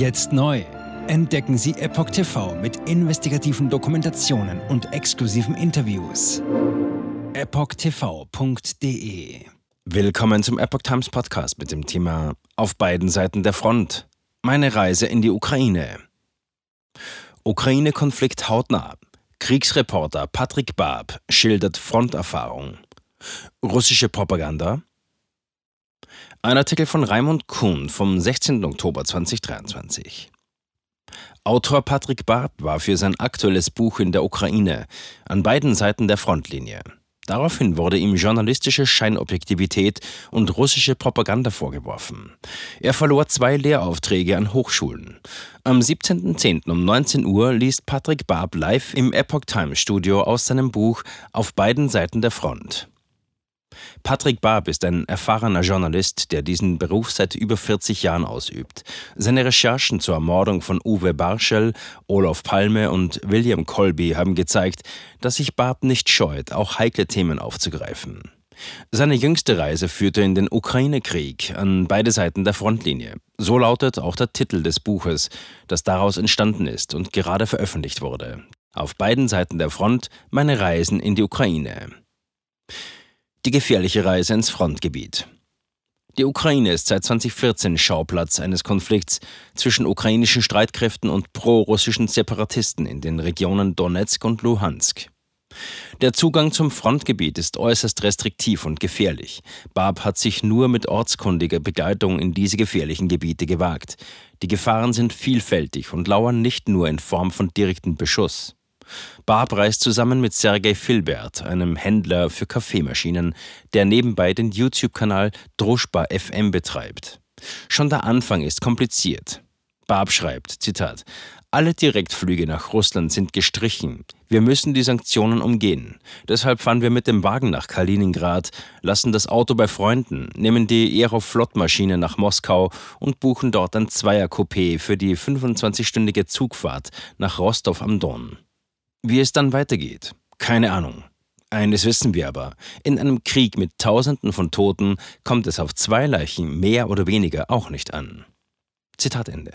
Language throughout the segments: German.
Jetzt neu. Entdecken Sie Epoch TV mit investigativen Dokumentationen und exklusiven Interviews. EpochTV.de Willkommen zum Epoch Times Podcast mit dem Thema Auf beiden Seiten der Front. Meine Reise in die Ukraine. Ukraine-Konflikt hautnah. Kriegsreporter Patrick Barb schildert Fronterfahrung. Russische Propaganda. Ein Artikel von Raimund Kuhn vom 16. Oktober 2023. Autor Patrick Barb war für sein aktuelles Buch in der Ukraine an beiden Seiten der Frontlinie. Daraufhin wurde ihm journalistische Scheinobjektivität und russische Propaganda vorgeworfen. Er verlor zwei Lehraufträge an Hochschulen. Am 17.10. um 19 Uhr liest Patrick Barb live im Epoch Times Studio aus seinem Buch Auf beiden Seiten der Front. Patrick Barb ist ein erfahrener Journalist, der diesen Beruf seit über 40 Jahren ausübt. Seine Recherchen zur Ermordung von Uwe Barschel, Olaf Palme und William Colby haben gezeigt, dass sich Barb nicht scheut, auch heikle Themen aufzugreifen. Seine jüngste Reise führte in den Ukraine-Krieg an beide Seiten der Frontlinie. So lautet auch der Titel des Buches, das daraus entstanden ist und gerade veröffentlicht wurde. Auf beiden Seiten der Front meine Reisen in die Ukraine. Die gefährliche Reise ins Frontgebiet. Die Ukraine ist seit 2014 Schauplatz eines Konflikts zwischen ukrainischen Streitkräften und pro-russischen Separatisten in den Regionen Donetsk und Luhansk. Der Zugang zum Frontgebiet ist äußerst restriktiv und gefährlich. Barb hat sich nur mit ortskundiger Begleitung in diese gefährlichen Gebiete gewagt. Die Gefahren sind vielfältig und lauern nicht nur in Form von direktem Beschuss. Barb reist zusammen mit Sergei Filbert, einem Händler für Kaffeemaschinen, der nebenbei den YouTube-Kanal Druschba FM betreibt. Schon der Anfang ist kompliziert. Barb schreibt, Zitat, alle Direktflüge nach Russland sind gestrichen. Wir müssen die Sanktionen umgehen. Deshalb fahren wir mit dem Wagen nach Kaliningrad, lassen das Auto bei Freunden, nehmen die Aeroflot-Maschine nach Moskau und buchen dort ein Zweier-Coupé für die 25-stündige Zugfahrt nach Rostov am Don. Wie es dann weitergeht, keine Ahnung. Eines wissen wir aber, in einem Krieg mit Tausenden von Toten kommt es auf zwei Leichen mehr oder weniger auch nicht an. Zitat Ende.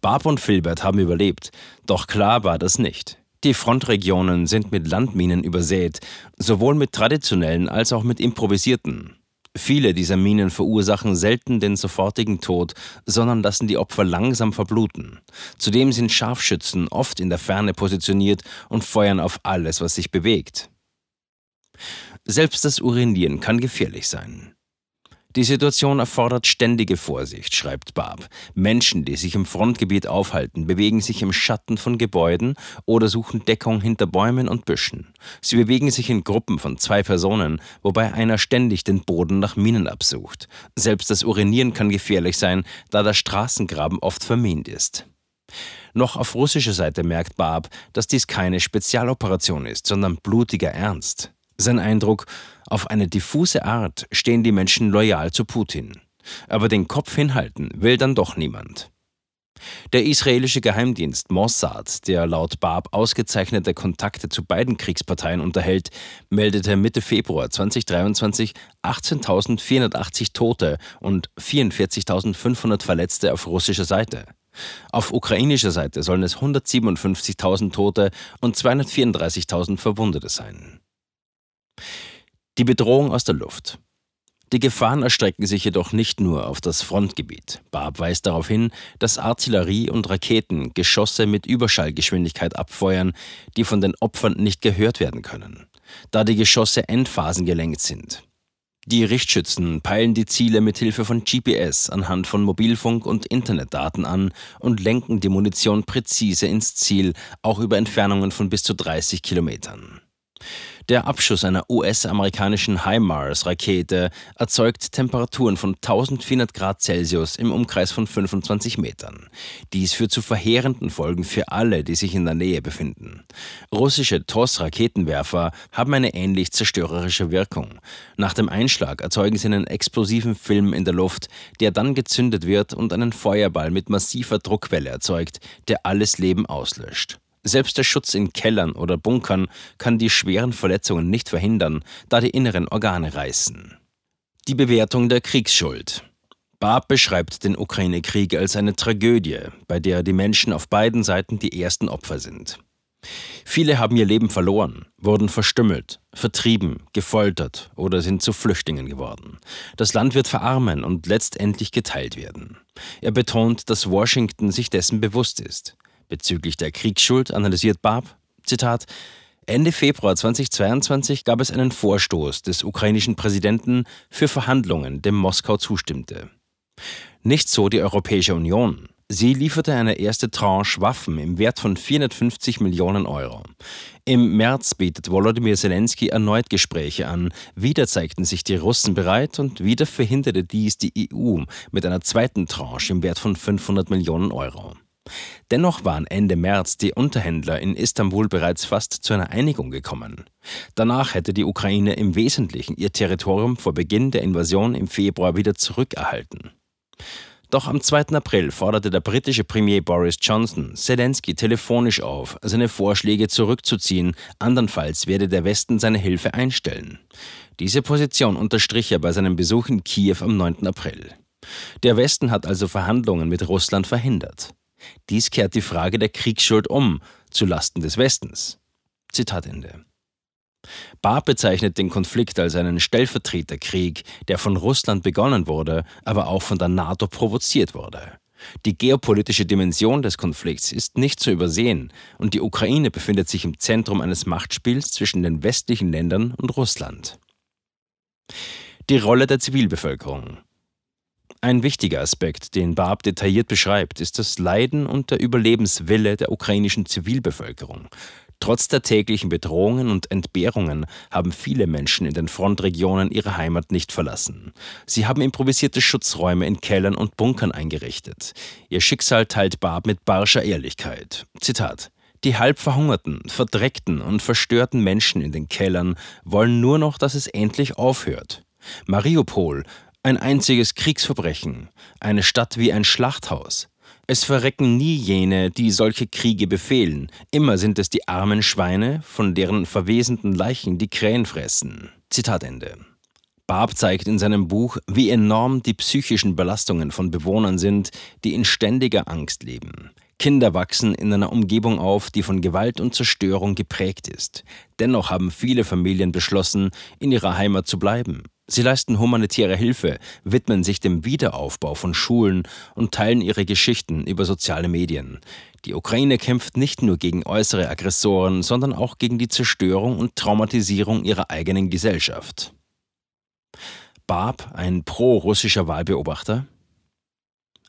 Barb und Filbert haben überlebt, doch klar war das nicht. Die Frontregionen sind mit Landminen übersät, sowohl mit traditionellen als auch mit improvisierten. Viele dieser Minen verursachen selten den sofortigen Tod, sondern lassen die Opfer langsam verbluten. Zudem sind Scharfschützen oft in der Ferne positioniert und feuern auf alles, was sich bewegt. Selbst das Urinieren kann gefährlich sein. Die Situation erfordert ständige Vorsicht, schreibt Barb. Menschen, die sich im Frontgebiet aufhalten, bewegen sich im Schatten von Gebäuden oder suchen Deckung hinter Bäumen und Büschen. Sie bewegen sich in Gruppen von zwei Personen, wobei einer ständig den Boden nach Minen absucht. Selbst das Urinieren kann gefährlich sein, da der Straßengraben oft vermint ist. Noch auf russischer Seite merkt Barb, dass dies keine Spezialoperation ist, sondern blutiger Ernst. Sein Eindruck, auf eine diffuse Art stehen die Menschen loyal zu Putin. Aber den Kopf hinhalten will dann doch niemand. Der israelische Geheimdienst Mossad, der laut Barb ausgezeichnete Kontakte zu beiden Kriegsparteien unterhält, meldete Mitte Februar 2023 18.480 Tote und 44.500 Verletzte auf russischer Seite. Auf ukrainischer Seite sollen es 157.000 Tote und 234.000 Verwundete sein. Die Bedrohung aus der Luft. Die Gefahren erstrecken sich jedoch nicht nur auf das Frontgebiet. Barb weist darauf hin, dass Artillerie und Raketen Geschosse mit Überschallgeschwindigkeit abfeuern, die von den Opfern nicht gehört werden können, da die Geschosse endphasengelenkt sind. Die Richtschützen peilen die Ziele mit Hilfe von GPS anhand von Mobilfunk- und Internetdaten an und lenken die Munition präzise ins Ziel, auch über Entfernungen von bis zu 30 Kilometern. Der Abschuss einer US-amerikanischen HIMARS-Rakete erzeugt Temperaturen von 1400 Grad Celsius im Umkreis von 25 Metern. Dies führt zu verheerenden Folgen für alle, die sich in der Nähe befinden. Russische TOS-Raketenwerfer haben eine ähnlich zerstörerische Wirkung. Nach dem Einschlag erzeugen sie einen explosiven Film in der Luft, der dann gezündet wird und einen Feuerball mit massiver Druckwelle erzeugt, der alles Leben auslöscht. Selbst der Schutz in Kellern oder Bunkern kann die schweren Verletzungen nicht verhindern, da die inneren Organe reißen. Die Bewertung der Kriegsschuld. Barb beschreibt den Ukraine-Krieg als eine Tragödie, bei der die Menschen auf beiden Seiten die ersten Opfer sind. Viele haben ihr Leben verloren, wurden verstümmelt, vertrieben, gefoltert oder sind zu Flüchtlingen geworden. Das Land wird verarmen und letztendlich geteilt werden. Er betont, dass Washington sich dessen bewusst ist. Bezüglich der Kriegsschuld analysiert Barb, Zitat, Ende Februar 2022 gab es einen Vorstoß des ukrainischen Präsidenten für Verhandlungen, dem Moskau zustimmte. Nicht so die Europäische Union. Sie lieferte eine erste Tranche Waffen im Wert von 450 Millionen Euro. Im März bietet Volodymyr Zelensky erneut Gespräche an. Wieder zeigten sich die Russen bereit und wieder verhinderte dies die EU mit einer zweiten Tranche im Wert von 500 Millionen Euro. Dennoch waren Ende März die Unterhändler in Istanbul bereits fast zu einer Einigung gekommen. Danach hätte die Ukraine im Wesentlichen ihr Territorium vor Beginn der Invasion im Februar wieder zurückerhalten. Doch am 2. April forderte der britische Premier Boris Johnson Zelensky telefonisch auf, seine Vorschläge zurückzuziehen, andernfalls werde der Westen seine Hilfe einstellen. Diese Position unterstrich er bei seinem Besuch in Kiew am 9. April. Der Westen hat also Verhandlungen mit Russland verhindert. Dies kehrt die Frage der Kriegsschuld um, zu Lasten des Westens. Zitat Ende. Barr bezeichnet den Konflikt als einen Stellvertreterkrieg, der von Russland begonnen wurde, aber auch von der NATO provoziert wurde. Die geopolitische Dimension des Konflikts ist nicht zu übersehen und die Ukraine befindet sich im Zentrum eines Machtspiels zwischen den westlichen Ländern und Russland. Die Rolle der Zivilbevölkerung. Ein wichtiger Aspekt, den Barb detailliert beschreibt, ist das Leiden und der Überlebenswille der ukrainischen Zivilbevölkerung. Trotz der täglichen Bedrohungen und Entbehrungen haben viele Menschen in den Frontregionen ihre Heimat nicht verlassen. Sie haben improvisierte Schutzräume in Kellern und Bunkern eingerichtet. Ihr Schicksal teilt Barb mit barscher Ehrlichkeit. Zitat die halb verhungerten, verdreckten und verstörten Menschen in den Kellern wollen nur noch, dass es endlich aufhört. Mariupol, ein einziges Kriegsverbrechen, eine Stadt wie ein Schlachthaus. Es verrecken nie jene, die solche Kriege befehlen. Immer sind es die armen Schweine, von deren verwesenden Leichen die Krähen fressen. Zitat Ende. Barb zeigt in seinem Buch, wie enorm die psychischen Belastungen von Bewohnern sind, die in ständiger Angst leben. Kinder wachsen in einer Umgebung auf, die von Gewalt und Zerstörung geprägt ist. Dennoch haben viele Familien beschlossen, in ihrer Heimat zu bleiben. Sie leisten humanitäre Hilfe, widmen sich dem Wiederaufbau von Schulen und teilen ihre Geschichten über soziale Medien. Die Ukraine kämpft nicht nur gegen äußere Aggressoren, sondern auch gegen die Zerstörung und Traumatisierung ihrer eigenen Gesellschaft. Barb, ein pro-russischer Wahlbeobachter?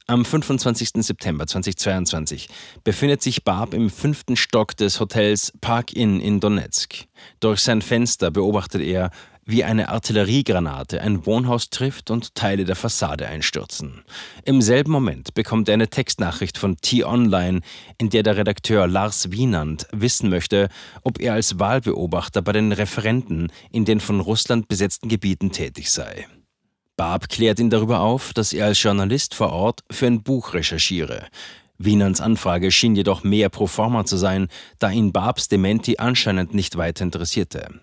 Am 25. September 2022 befindet sich Barb im fünften Stock des Hotels Park Inn in Donetsk. Durch sein Fenster beobachtet er, wie eine Artilleriegranate ein Wohnhaus trifft und Teile der Fassade einstürzen. Im selben Moment bekommt er eine Textnachricht von T-Online, in der der Redakteur Lars Wienand wissen möchte, ob er als Wahlbeobachter bei den Referenten in den von Russland besetzten Gebieten tätig sei. Barb klärt ihn darüber auf, dass er als Journalist vor Ort für ein Buch recherchiere. Wienands Anfrage schien jedoch mehr pro forma zu sein, da ihn Barbs Dementi anscheinend nicht weiter interessierte.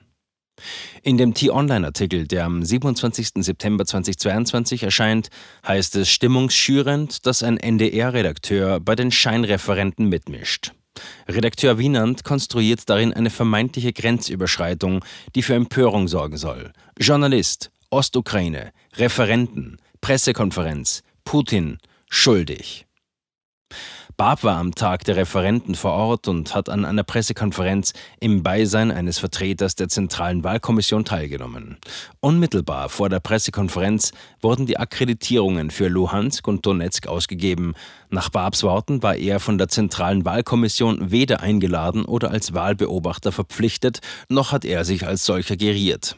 In dem T-Online-Artikel, der am 27. September 2022 erscheint, heißt es stimmungsschürend, dass ein NDR-Redakteur bei den Scheinreferenten mitmischt. Redakteur Wienand konstruiert darin eine vermeintliche Grenzüberschreitung, die für Empörung sorgen soll. Journalist, Ostukraine, Referenten, Pressekonferenz, Putin, schuldig. Barb war am Tag der Referenten vor Ort und hat an einer Pressekonferenz im Beisein eines Vertreters der Zentralen Wahlkommission teilgenommen. Unmittelbar vor der Pressekonferenz wurden die Akkreditierungen für Luhansk und Donetsk ausgegeben. Nach Barbs Worten war er von der Zentralen Wahlkommission weder eingeladen oder als Wahlbeobachter verpflichtet, noch hat er sich als solcher geriert.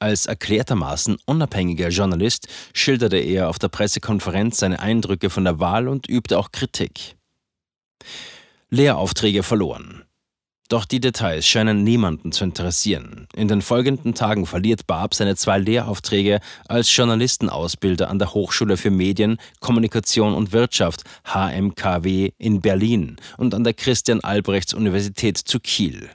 Als erklärtermaßen unabhängiger Journalist schilderte er auf der Pressekonferenz seine Eindrücke von der Wahl und übte auch Kritik. Lehraufträge verloren. Doch die Details scheinen niemanden zu interessieren. In den folgenden Tagen verliert Barb seine zwei Lehraufträge als Journalistenausbilder an der Hochschule für Medien, Kommunikation und Wirtschaft HMKW in Berlin und an der Christian Albrechts Universität zu Kiel.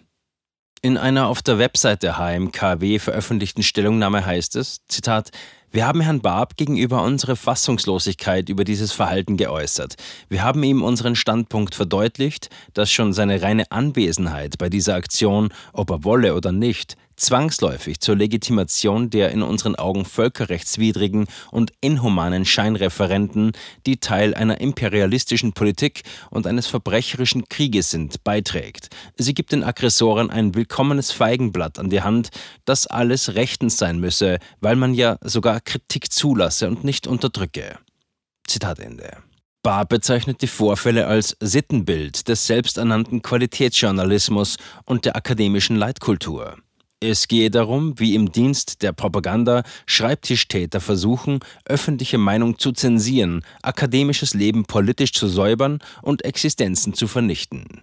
In einer auf der Website der HMKW veröffentlichten Stellungnahme heißt es, Zitat, Wir haben Herrn Barb gegenüber unsere Fassungslosigkeit über dieses Verhalten geäußert. Wir haben ihm unseren Standpunkt verdeutlicht, dass schon seine reine Anwesenheit bei dieser Aktion, ob er wolle oder nicht, zwangsläufig zur Legitimation der in unseren Augen völkerrechtswidrigen und inhumanen Scheinreferenten, die Teil einer imperialistischen Politik und eines verbrecherischen Krieges sind, beiträgt. Sie gibt den Aggressoren ein willkommenes Feigenblatt an die Hand, dass alles rechtens sein müsse, weil man ja sogar Kritik zulasse und nicht unterdrücke. Zitat Ende. Barr bezeichnet die Vorfälle als Sittenbild des selbsternannten Qualitätsjournalismus und der akademischen Leitkultur. Es gehe darum, wie im Dienst der Propaganda Schreibtischtäter versuchen, öffentliche Meinung zu zensieren, akademisches Leben politisch zu säubern und Existenzen zu vernichten.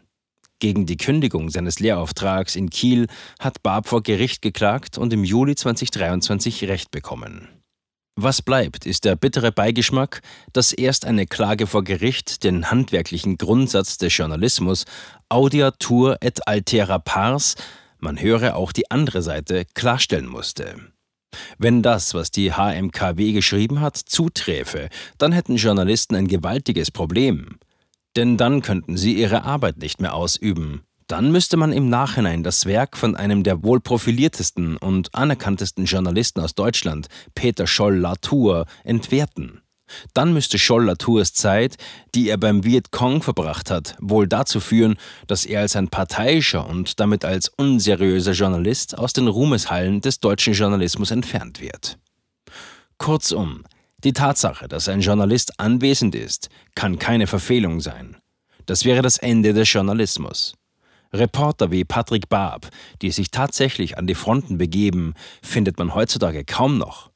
Gegen die Kündigung seines Lehrauftrags in Kiel hat Barb vor Gericht geklagt und im Juli 2023 Recht bekommen. Was bleibt, ist der bittere Beigeschmack, dass erst eine Klage vor Gericht den handwerklichen Grundsatz des Journalismus Audiatur et altera pars man höre auch die andere Seite, klarstellen musste. Wenn das, was die HMKW geschrieben hat, zuträfe, dann hätten Journalisten ein gewaltiges Problem. Denn dann könnten sie ihre Arbeit nicht mehr ausüben. Dann müsste man im Nachhinein das Werk von einem der wohl profiliertesten und anerkanntesten Journalisten aus Deutschland, Peter Scholl-Latour, entwerten. Dann müsste Scholl Latours Zeit, die er beim Vietcong verbracht hat, wohl dazu führen, dass er als ein parteiischer und damit als unseriöser Journalist aus den Ruhmeshallen des deutschen Journalismus entfernt wird. Kurzum, die Tatsache, dass ein Journalist anwesend ist, kann keine Verfehlung sein. Das wäre das Ende des Journalismus. Reporter wie Patrick Barb, die sich tatsächlich an die Fronten begeben, findet man heutzutage kaum noch.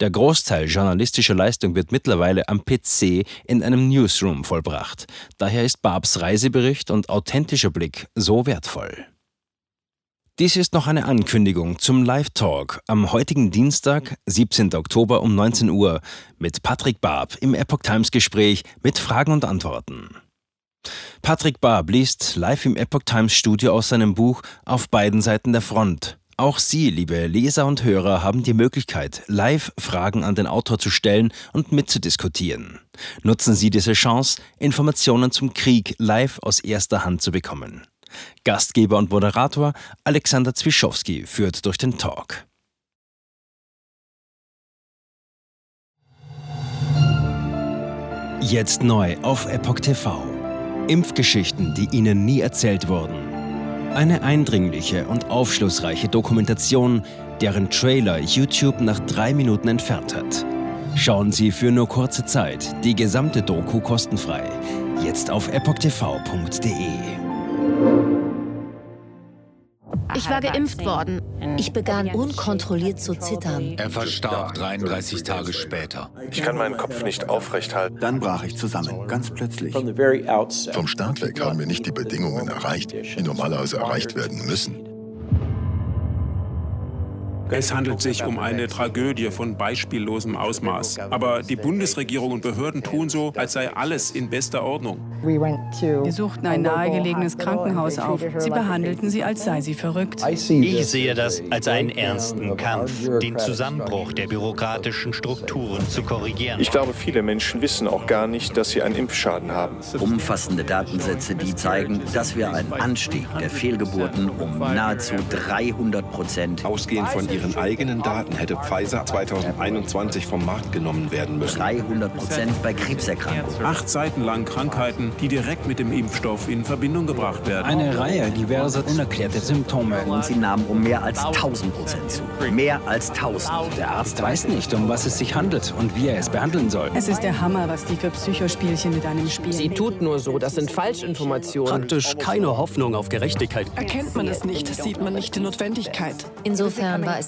Der Großteil journalistischer Leistung wird mittlerweile am PC in einem Newsroom vollbracht. Daher ist Barbs Reisebericht und authentischer Blick so wertvoll. Dies ist noch eine Ankündigung zum Live-Talk am heutigen Dienstag, 17. Oktober um 19 Uhr mit Patrick Barb im Epoch Times Gespräch mit Fragen und Antworten. Patrick Barb liest live im Epoch Times Studio aus seinem Buch Auf beiden Seiten der Front auch Sie, liebe Leser und Hörer, haben die Möglichkeit, live Fragen an den Autor zu stellen und mitzudiskutieren. Nutzen Sie diese Chance, Informationen zum Krieg live aus erster Hand zu bekommen. Gastgeber und Moderator Alexander Zwischowski führt durch den Talk. Jetzt neu auf Epoch TV. Impfgeschichten, die Ihnen nie erzählt wurden. Eine eindringliche und aufschlussreiche Dokumentation, deren Trailer YouTube nach drei Minuten entfernt hat. Schauen Sie für nur kurze Zeit die gesamte Doku kostenfrei. Jetzt auf epochtv.de. Ich war geimpft worden. Ich begann unkontrolliert zu zittern. Er verstarb 33 Tage später. Ich kann meinen Kopf nicht aufrecht halten. Dann brach ich zusammen, ganz plötzlich. Vom Start weg haben wir nicht die Bedingungen erreicht, die normalerweise erreicht werden müssen. Es handelt sich um eine Tragödie von beispiellosem Ausmaß. Aber die Bundesregierung und Behörden tun so, als sei alles in bester Ordnung. Wir suchten ein nahegelegenes Krankenhaus auf. Sie behandelten sie, als sei sie verrückt. Ich sehe das als einen ernsten Kampf, den Zusammenbruch der bürokratischen Strukturen zu korrigieren. Ich glaube, viele Menschen wissen auch gar nicht, dass sie einen Impfschaden haben. Umfassende Datensätze, die zeigen, dass wir einen Anstieg der Fehlgeburten um nahezu 300 Prozent. Ausgehend von ihren eigenen Daten hätte Pfizer 2021 vom Markt genommen werden müssen. 300 Prozent bei Krebserkrankungen. Acht Seiten lang Krankheiten die direkt mit dem Impfstoff in Verbindung gebracht werden. Eine Reihe diverser unerklärter Symptome. Und sie nahmen um mehr als 1000 Prozent zu. Mehr als 1000. Der Arzt weiß nicht, um was es sich handelt und wie er es behandeln soll. Es ist der Hammer, was die für Psychospielchen mit einem spielen. Sie tut nur so, das sind Falschinformationen. Praktisch keine Hoffnung auf Gerechtigkeit. Erkennt man es nicht, sieht man nicht die Notwendigkeit. Insofern war es